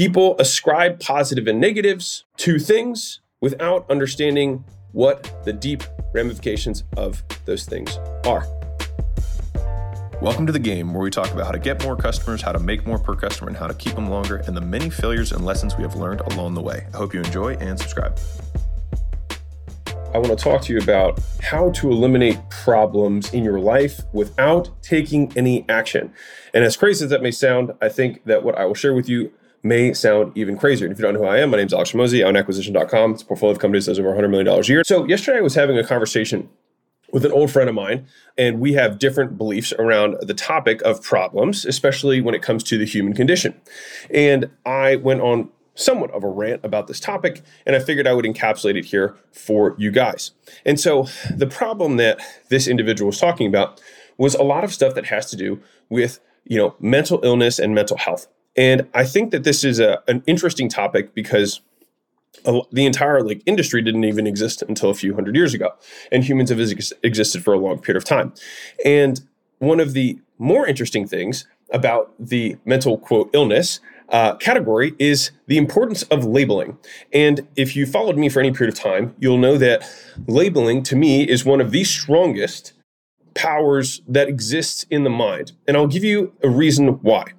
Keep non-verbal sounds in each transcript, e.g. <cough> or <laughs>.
People ascribe positive and negatives to things without understanding what the deep ramifications of those things are. Welcome to the game where we talk about how to get more customers, how to make more per customer, and how to keep them longer, and the many failures and lessons we have learned along the way. I hope you enjoy and subscribe. I want to talk to you about how to eliminate problems in your life without taking any action. And as crazy as that may sound, I think that what I will share with you may sound even crazier. And if you don't know who I am, my name is Alex Hormozi. I own acquisition.com. It's a portfolio of companies that does over $100 million a year. So yesterday I was having a conversation with an old friend of mine, and we have different beliefs around the topic of problems, especially when it comes to the human condition. And I went on somewhat of a rant about this topic, and I figured I would encapsulate it here for you guys. And so, the problem that this individual was talking about was a lot of stuff that has to do with you know mental illness and mental health. And I think that this is a, an interesting topic because the entire like industry didn't even exist until a few hundred years ago, and humans have ex- existed for a long period of time. And one of the more interesting things about the mental quote illness uh, category is the importance of labeling. And if you followed me for any period of time, you'll know that labeling to me is one of the strongest powers that exists in the mind. And I'll give you a reason why.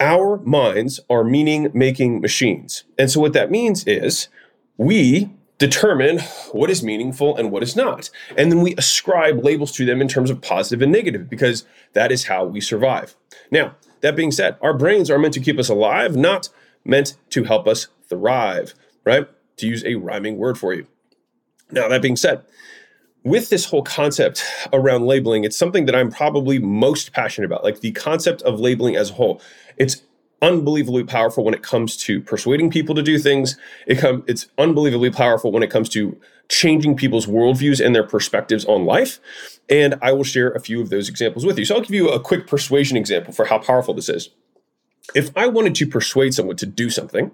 Our minds are meaning making machines. And so what that means is we determine what is meaningful and what is not. And then we ascribe labels to them in terms of positive and negative because that is how we survive. Now, that being said, our brains are meant to keep us alive, not meant to help us thrive, right? To use a rhyming word for you. Now, that being said, with this whole concept around labeling, it's something that I'm probably most passionate about, like the concept of labeling as a whole. It's unbelievably powerful when it comes to persuading people to do things. It com- it's unbelievably powerful when it comes to changing people's worldviews and their perspectives on life. And I will share a few of those examples with you. So I'll give you a quick persuasion example for how powerful this is. If I wanted to persuade someone to do something,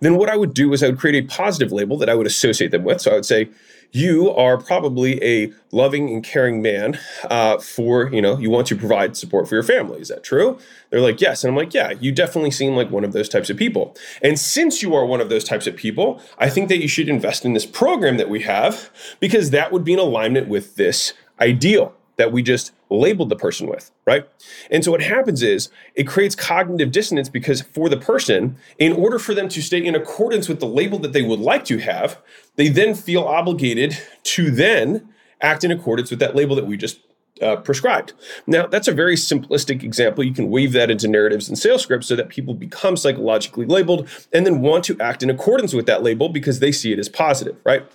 then what I would do is I would create a positive label that I would associate them with. So I would say, you are probably a loving and caring man uh, for you know you want to provide support for your family. Is that true? They're like yes. And i'm like yeah you definitely seem like one of those types of people. And since you are one of those types of people i think that you should invest in this program that we have because that would be in alignment with this ideal that we just labeled the person with, right? And so what happens is it creates cognitive dissonance because for the person, in order for them to stay in accordance with the label that they would like to have, they then feel obligated to then act in accordance with that label that we just uh, prescribed. Now, that's a very simplistic example. You can weave that into narratives and sales scripts so that people become psychologically labeled and then want to act in accordance with that label because they see it as positive, right?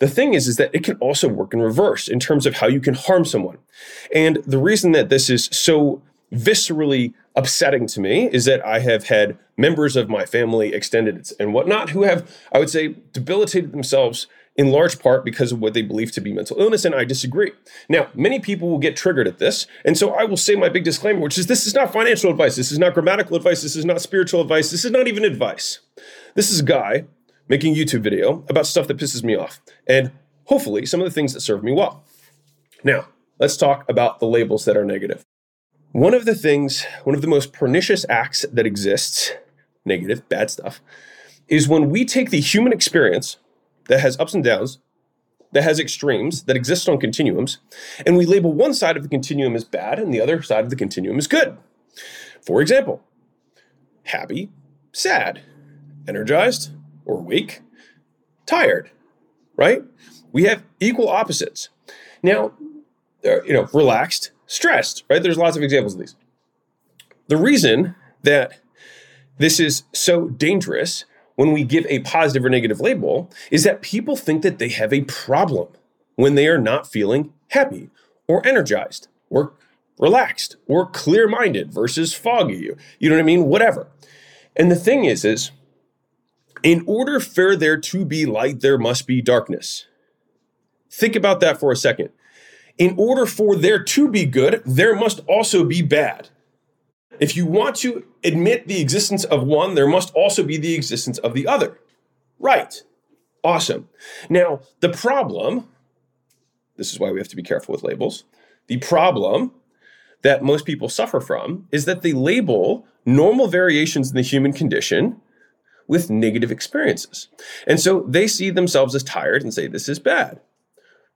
The thing is, is that it can also work in reverse in terms of how you can harm someone. And the reason that this is so viscerally upsetting to me is that I have had members of my family, extended and whatnot, who have, I would say, debilitated themselves in large part because of what they believe to be mental illness, and I disagree. Now, many people will get triggered at this, and so I will say my big disclaimer, which is this is not financial advice, this is not grammatical advice, this is not spiritual advice, this is not even advice. This is a guy making YouTube video about stuff that pisses me off, and hopefully some of the things that serve me well. Now, let's talk about the labels that are negative. One of the things, one of the most pernicious acts that exists, negative, bad stuff, is when we take the human experience that has ups and downs, that has extremes, that exists on continuums, and we label one side of the continuum as bad and the other side of the continuum as good. For example, happy, sad, energized, or weak, tired, right? We have equal opposites. Now, uh, you know, relaxed, stressed, right? There's lots of examples of these. The reason that this is so dangerous when we give a positive or negative label is that people think that they have a problem when they are not feeling happy or energized or relaxed or clear minded versus foggy. You know what I mean? Whatever. And the thing is, is in order for there to be light, there must be darkness. Think about that for a second. In order for there to be good, there must also be bad. If you want to admit the existence of one, there must also be the existence of the other. Right. Awesome. Now, the problem, this is why we have to be careful with labels. The problem that most people suffer from is that they label normal variations in the human condition with negative experiences. And so they see themselves as tired and say, this is bad.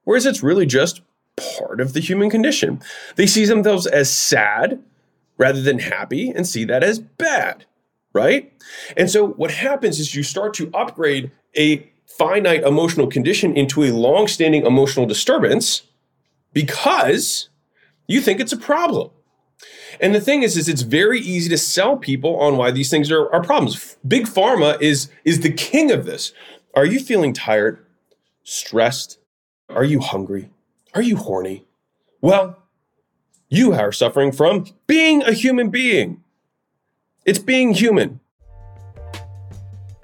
Whereas it's really just part of the human condition. They see themselves as sad rather than happy and see that as bad, right? And so what happens is you start to upgrade a finite emotional condition into a long standing emotional disturbance because you think it's a problem. And the thing is, is it's very easy to sell people on why these things are, are problems. Big pharma is, is the king of this. Are you feeling tired, stressed? Are you hungry? Are you horny? Well, you are suffering from being a human being. It's being human.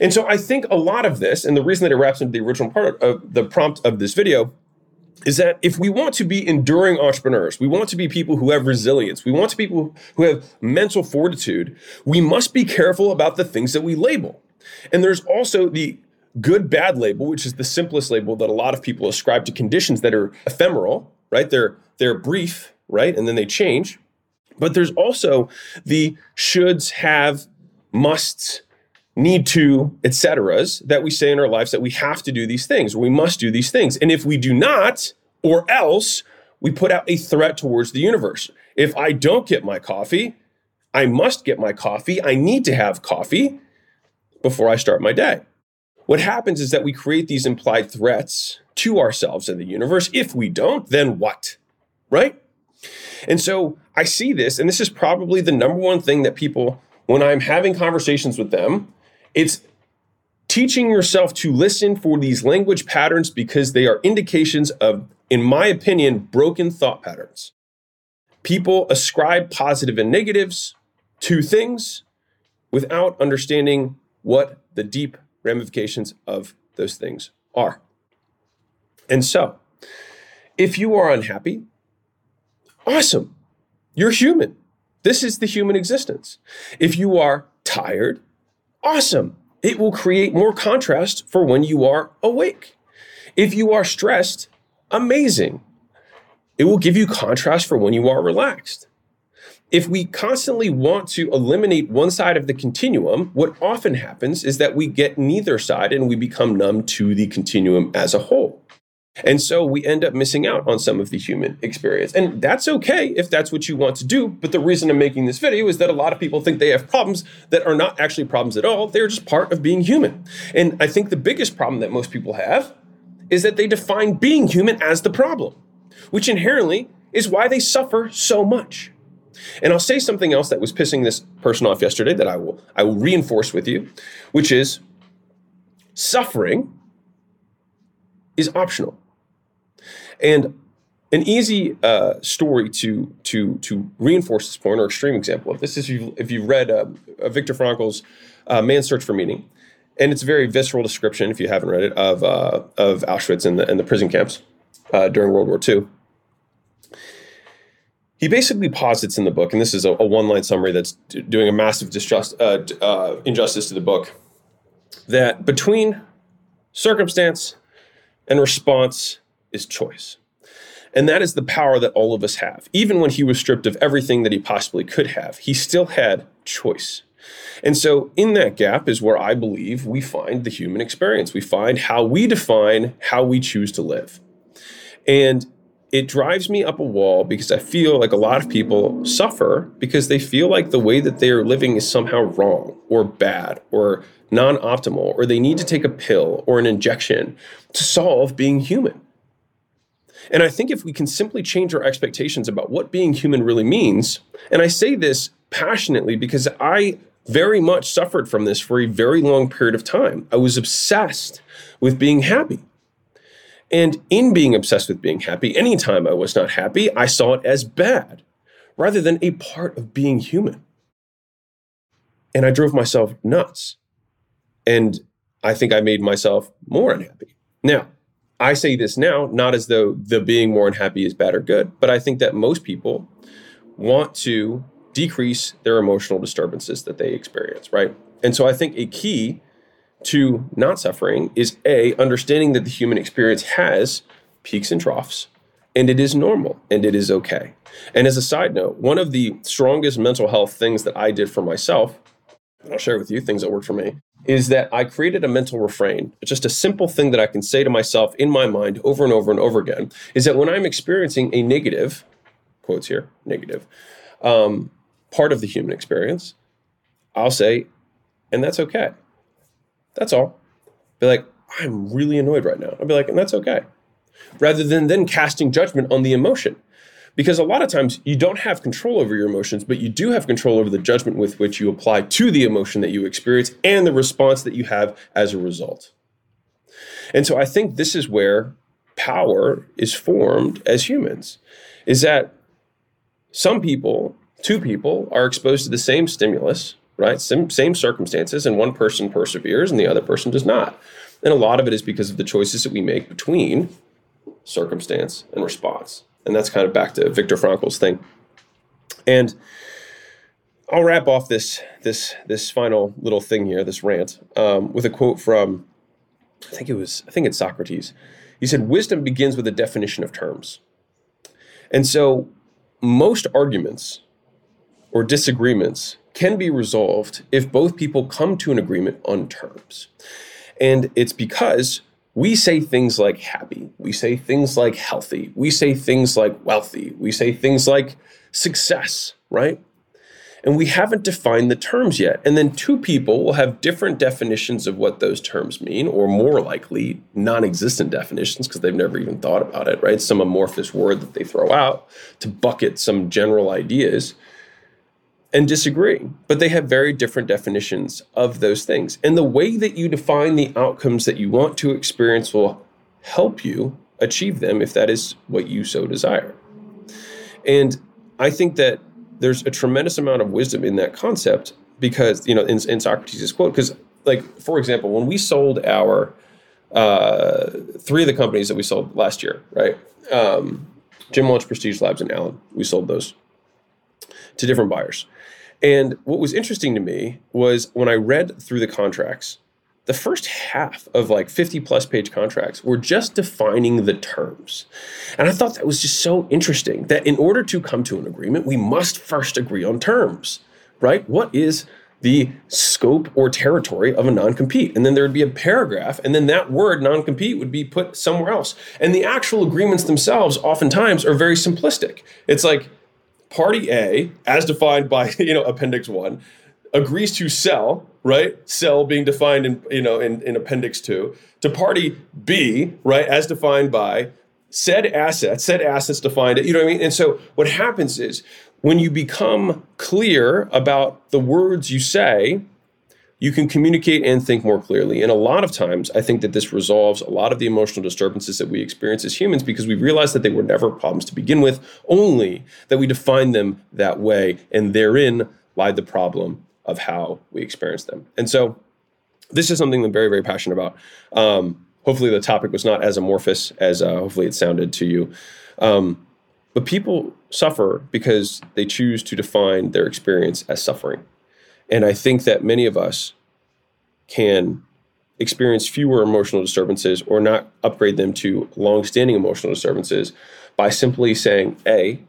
And so I think a lot of this, and the reason that it wraps into the original part of the prompt of this video, is that if we want to be enduring entrepreneurs, we want to be people who have resilience, we want to be people who have mental fortitude, we must be careful about the things that we label. And there's also the good bad label, which is the simplest label that a lot of people ascribe to conditions that are ephemeral, right? They're they're brief, right? And then they change. But there's also the shoulds, have, musts, need to, etceteras that we say in our lives that we have to do these things, or we must do these things. And if we do not, or else, we put out a threat towards the universe. If I don't get my coffee, I must get my coffee. I need to have coffee before I start my day. What happens is that we create these implied threats to ourselves and the universe. If we don't, then what? Right? And so I see this, and this is probably the number one thing that people, when I'm having conversations with them, it's teaching yourself to listen for these language patterns because they are indications of, in my opinion, broken thought patterns. People ascribe positive and negatives to things without understanding what the deep ramifications of those things are. And so, if you are unhappy, awesome. You're human. This is the human existence. If you are tired, awesome. It will create more contrast for when you are awake. If you are stressed, amazing. It will give you contrast for when you are relaxed if we constantly want to eliminate one side of the continuum, what often happens is that we get neither side and we become numb to the continuum as a whole. And so we end up missing out on some of the human experience. And that's okay if that's what you want to do. But the reason I'm making this video is that a lot of people think they have problems that are not actually problems at all. They're just part of being human. And I think the biggest problem that most people have is that they define being human as the problem, which inherently is why they suffer so much. And I'll say something else that was pissing this person off yesterday that I will I will reinforce with you, which is suffering is optional. And an easy uh, story to to to reinforce this point, or extreme example of this, is if you've, if you've read uh, Viktor Frankl's uh, Man's Search for Meaning, and it's a very visceral description, if you haven't read it, of uh, of Auschwitz and the, and the prison camps uh, during World War II he basically posits in the book, and this is a, a one line summary that's doing a massive distrust, uh, uh, injustice to the book, that between circumstance and response is choice. And that is the power that all of us have. Even when he was stripped of everything that he possibly could have, he still had choice. And so, in that gap is where I believe we find the human experience. We find how we define how we choose to live. And it drives me up a wall because I feel like a lot of people suffer because they feel like the way that they are living is somehow wrong or bad or non optimal, or they need to take a pill or an injection to solve being human. And I think if we can simply change our expectations about what being human really means, and I say this passionately because I very much suffered from this for a very long period of time. I was obsessed with being happy. And in being obsessed with being happy, anytime I was not happy, I saw it as bad, rather than a part of being human. And I drove myself nuts. And I think I made myself more unhappy. Now, I say this now, not as though the being more unhappy is bad or good, but I think that most people want to decrease their emotional disturbances that they experience, right? And so I think a key to not suffering is A, understanding that the human experience has peaks and troughs, and it is normal and it is okay. And as a side note, one of the strongest mental health things that I did for myself, I'll share with you things that worked for me, is that I created a mental refrain. Just a simple thing that I can say to myself in my mind over and over and over again is that when I'm experiencing a negative, quotes here, negative, um, part of the human experience, I'll say, and that's okay. That's all. Be like, I'm really annoyed right now. I'll be like, and that's okay. Rather than then casting judgment on the emotion. Because a lot of times you don't have control over your emotions, but you do have control over the judgment with which you apply to the emotion that you experience and the response that you have as a result. And so I think this is where power is formed as humans is that some people, two people, are exposed to the same stimulus, right? Same, same circumstances, and one person perseveres and the other person does not. And a lot of it is because of the choices that we make between circumstance and response. And that's kind of back to Viktor Frankl's thing. And I'll wrap off this this this final little thing here, this rant, um, with a quote from I think it was I think it's Socrates. He said, "Wisdom begins with a definition of terms." And so, most arguments or disagreements can be resolved if both people come to an agreement on terms. And it's because we say things like happy, we say things like healthy, we say things like wealthy, we say things like success, right? And we haven't defined the terms yet. And then two people will have different definitions of what those terms mean, or more likely, non existent definitions because they've never even thought about it, right? Some amorphous word that they throw out to bucket some general ideas and disagree, but they have very different definitions of those things. And the way that you define the outcomes that you want to experience will help you achieve them if that is what you so desire. And I think that there's a tremendous amount of wisdom in that concept because, you know, in, in Socrates' quote, because, like, for example, when we sold our uh, three of the companies that we sold last year, right? Um, Gym Launch Prestige Labs and ALAN, we sold those to different buyers. And what was interesting to me was when I read through the contracts, the first half of like 50 plus page contracts were just defining the terms. And I thought that was just so interesting that in order to come to an agreement, we must first agree on terms, right? What is the scope or territory of a non compete? And then there would be a paragraph, and then that word non compete would be put somewhere else. And the actual agreements themselves oftentimes are very simplistic. It's like, Party A, as defined by <laughs> you know Appendix One, agrees to sell, right? Sell being defined in you know in, in Appendix Two, to Party B, right, as defined by said assets, said assets defined. You know what I mean? And so what happens is when you become clear about the words you say, you can communicate and think more clearly. And a lot of times, I think that this resolves a lot of the emotional disturbances that we experience as humans because we realize that they were never problems to begin with, only that we define them that way. And therein lied the problem of how we experience them. And so, this is something I'm very, very passionate about. Um, hopefully, the topic was not as amorphous as uh, hopefully it sounded to you. Um, but people suffer because they choose to define their experience as suffering. And I think that many of us can experience fewer emotional disturbances or not upgrade them to long-standing emotional disturbances by simply saying, A,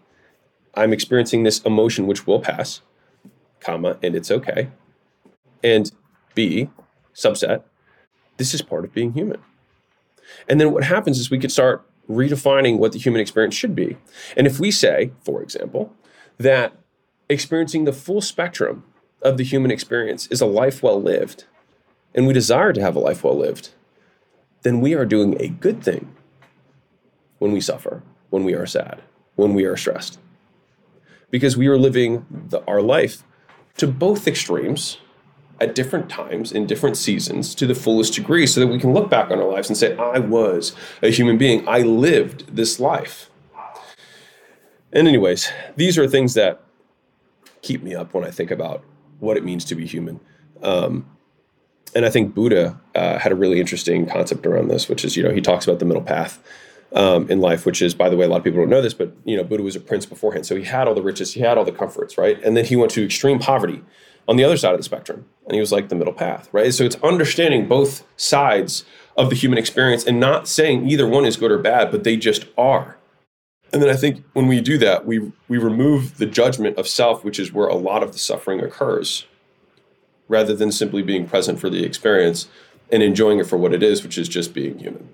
I'm experiencing this emotion which will pass, comma, and it's okay. And B, subset, this is part of being human. And then what happens is we could start redefining what the human experience should be. And if we say, for example, that experiencing the full spectrum of the human experience is a life well lived, and we desire to have a life well lived, then we are doing a good thing when we suffer, when we are sad, when we are stressed. Because we are living the, our life to both extremes at different times in different seasons to the fullest degree so that we can look back on our lives and say, I was a human being. I lived this life. And, anyways, these are things that keep me up when I think about what it means to be human. Um, and I think Buddha uh, had a really interesting concept around this, which is, you know, he talks about the middle path um, in life, which is, by the way, a lot of people don't know this, but, you know, Buddha was a prince beforehand. So he had all the riches, he had all the comforts, right? And then he went to extreme poverty on the other side of the spectrum. And he was like the middle path, right? So it's understanding both sides of the human experience and not saying either one is good or bad, but they just are. And then I think when we do that, we we remove the judgment of self, which is where a lot of the suffering occurs, rather than simply being present for the experience and enjoying it for what it is, which is just being human.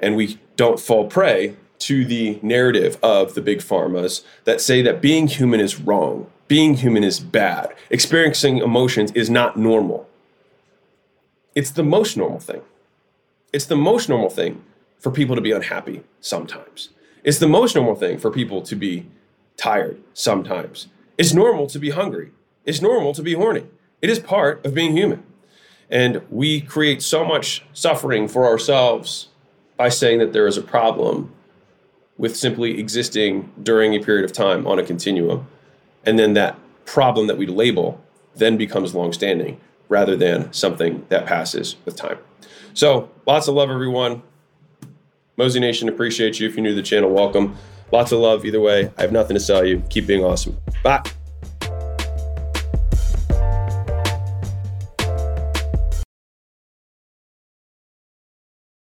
And we don't fall prey to the narrative of the big pharmas that say that being human is wrong, being human is bad, experiencing emotions is not normal. It's the most normal thing. It's the most normal thing for people to be unhappy sometimes. It's the most normal thing for people to be tired sometimes. It's normal to be hungry. It's normal to be horny. It is part of being human. And we create so much suffering for ourselves by saying that there is a problem with simply existing during a period of time on a continuum. And then that problem that we label then becomes longstanding rather than something that passes with time. So, lots of love, everyone. Mozi Nation appreciates you. If you're new to the channel, welcome. Lots of love either way. I have nothing to sell you. Keep being awesome. Bye.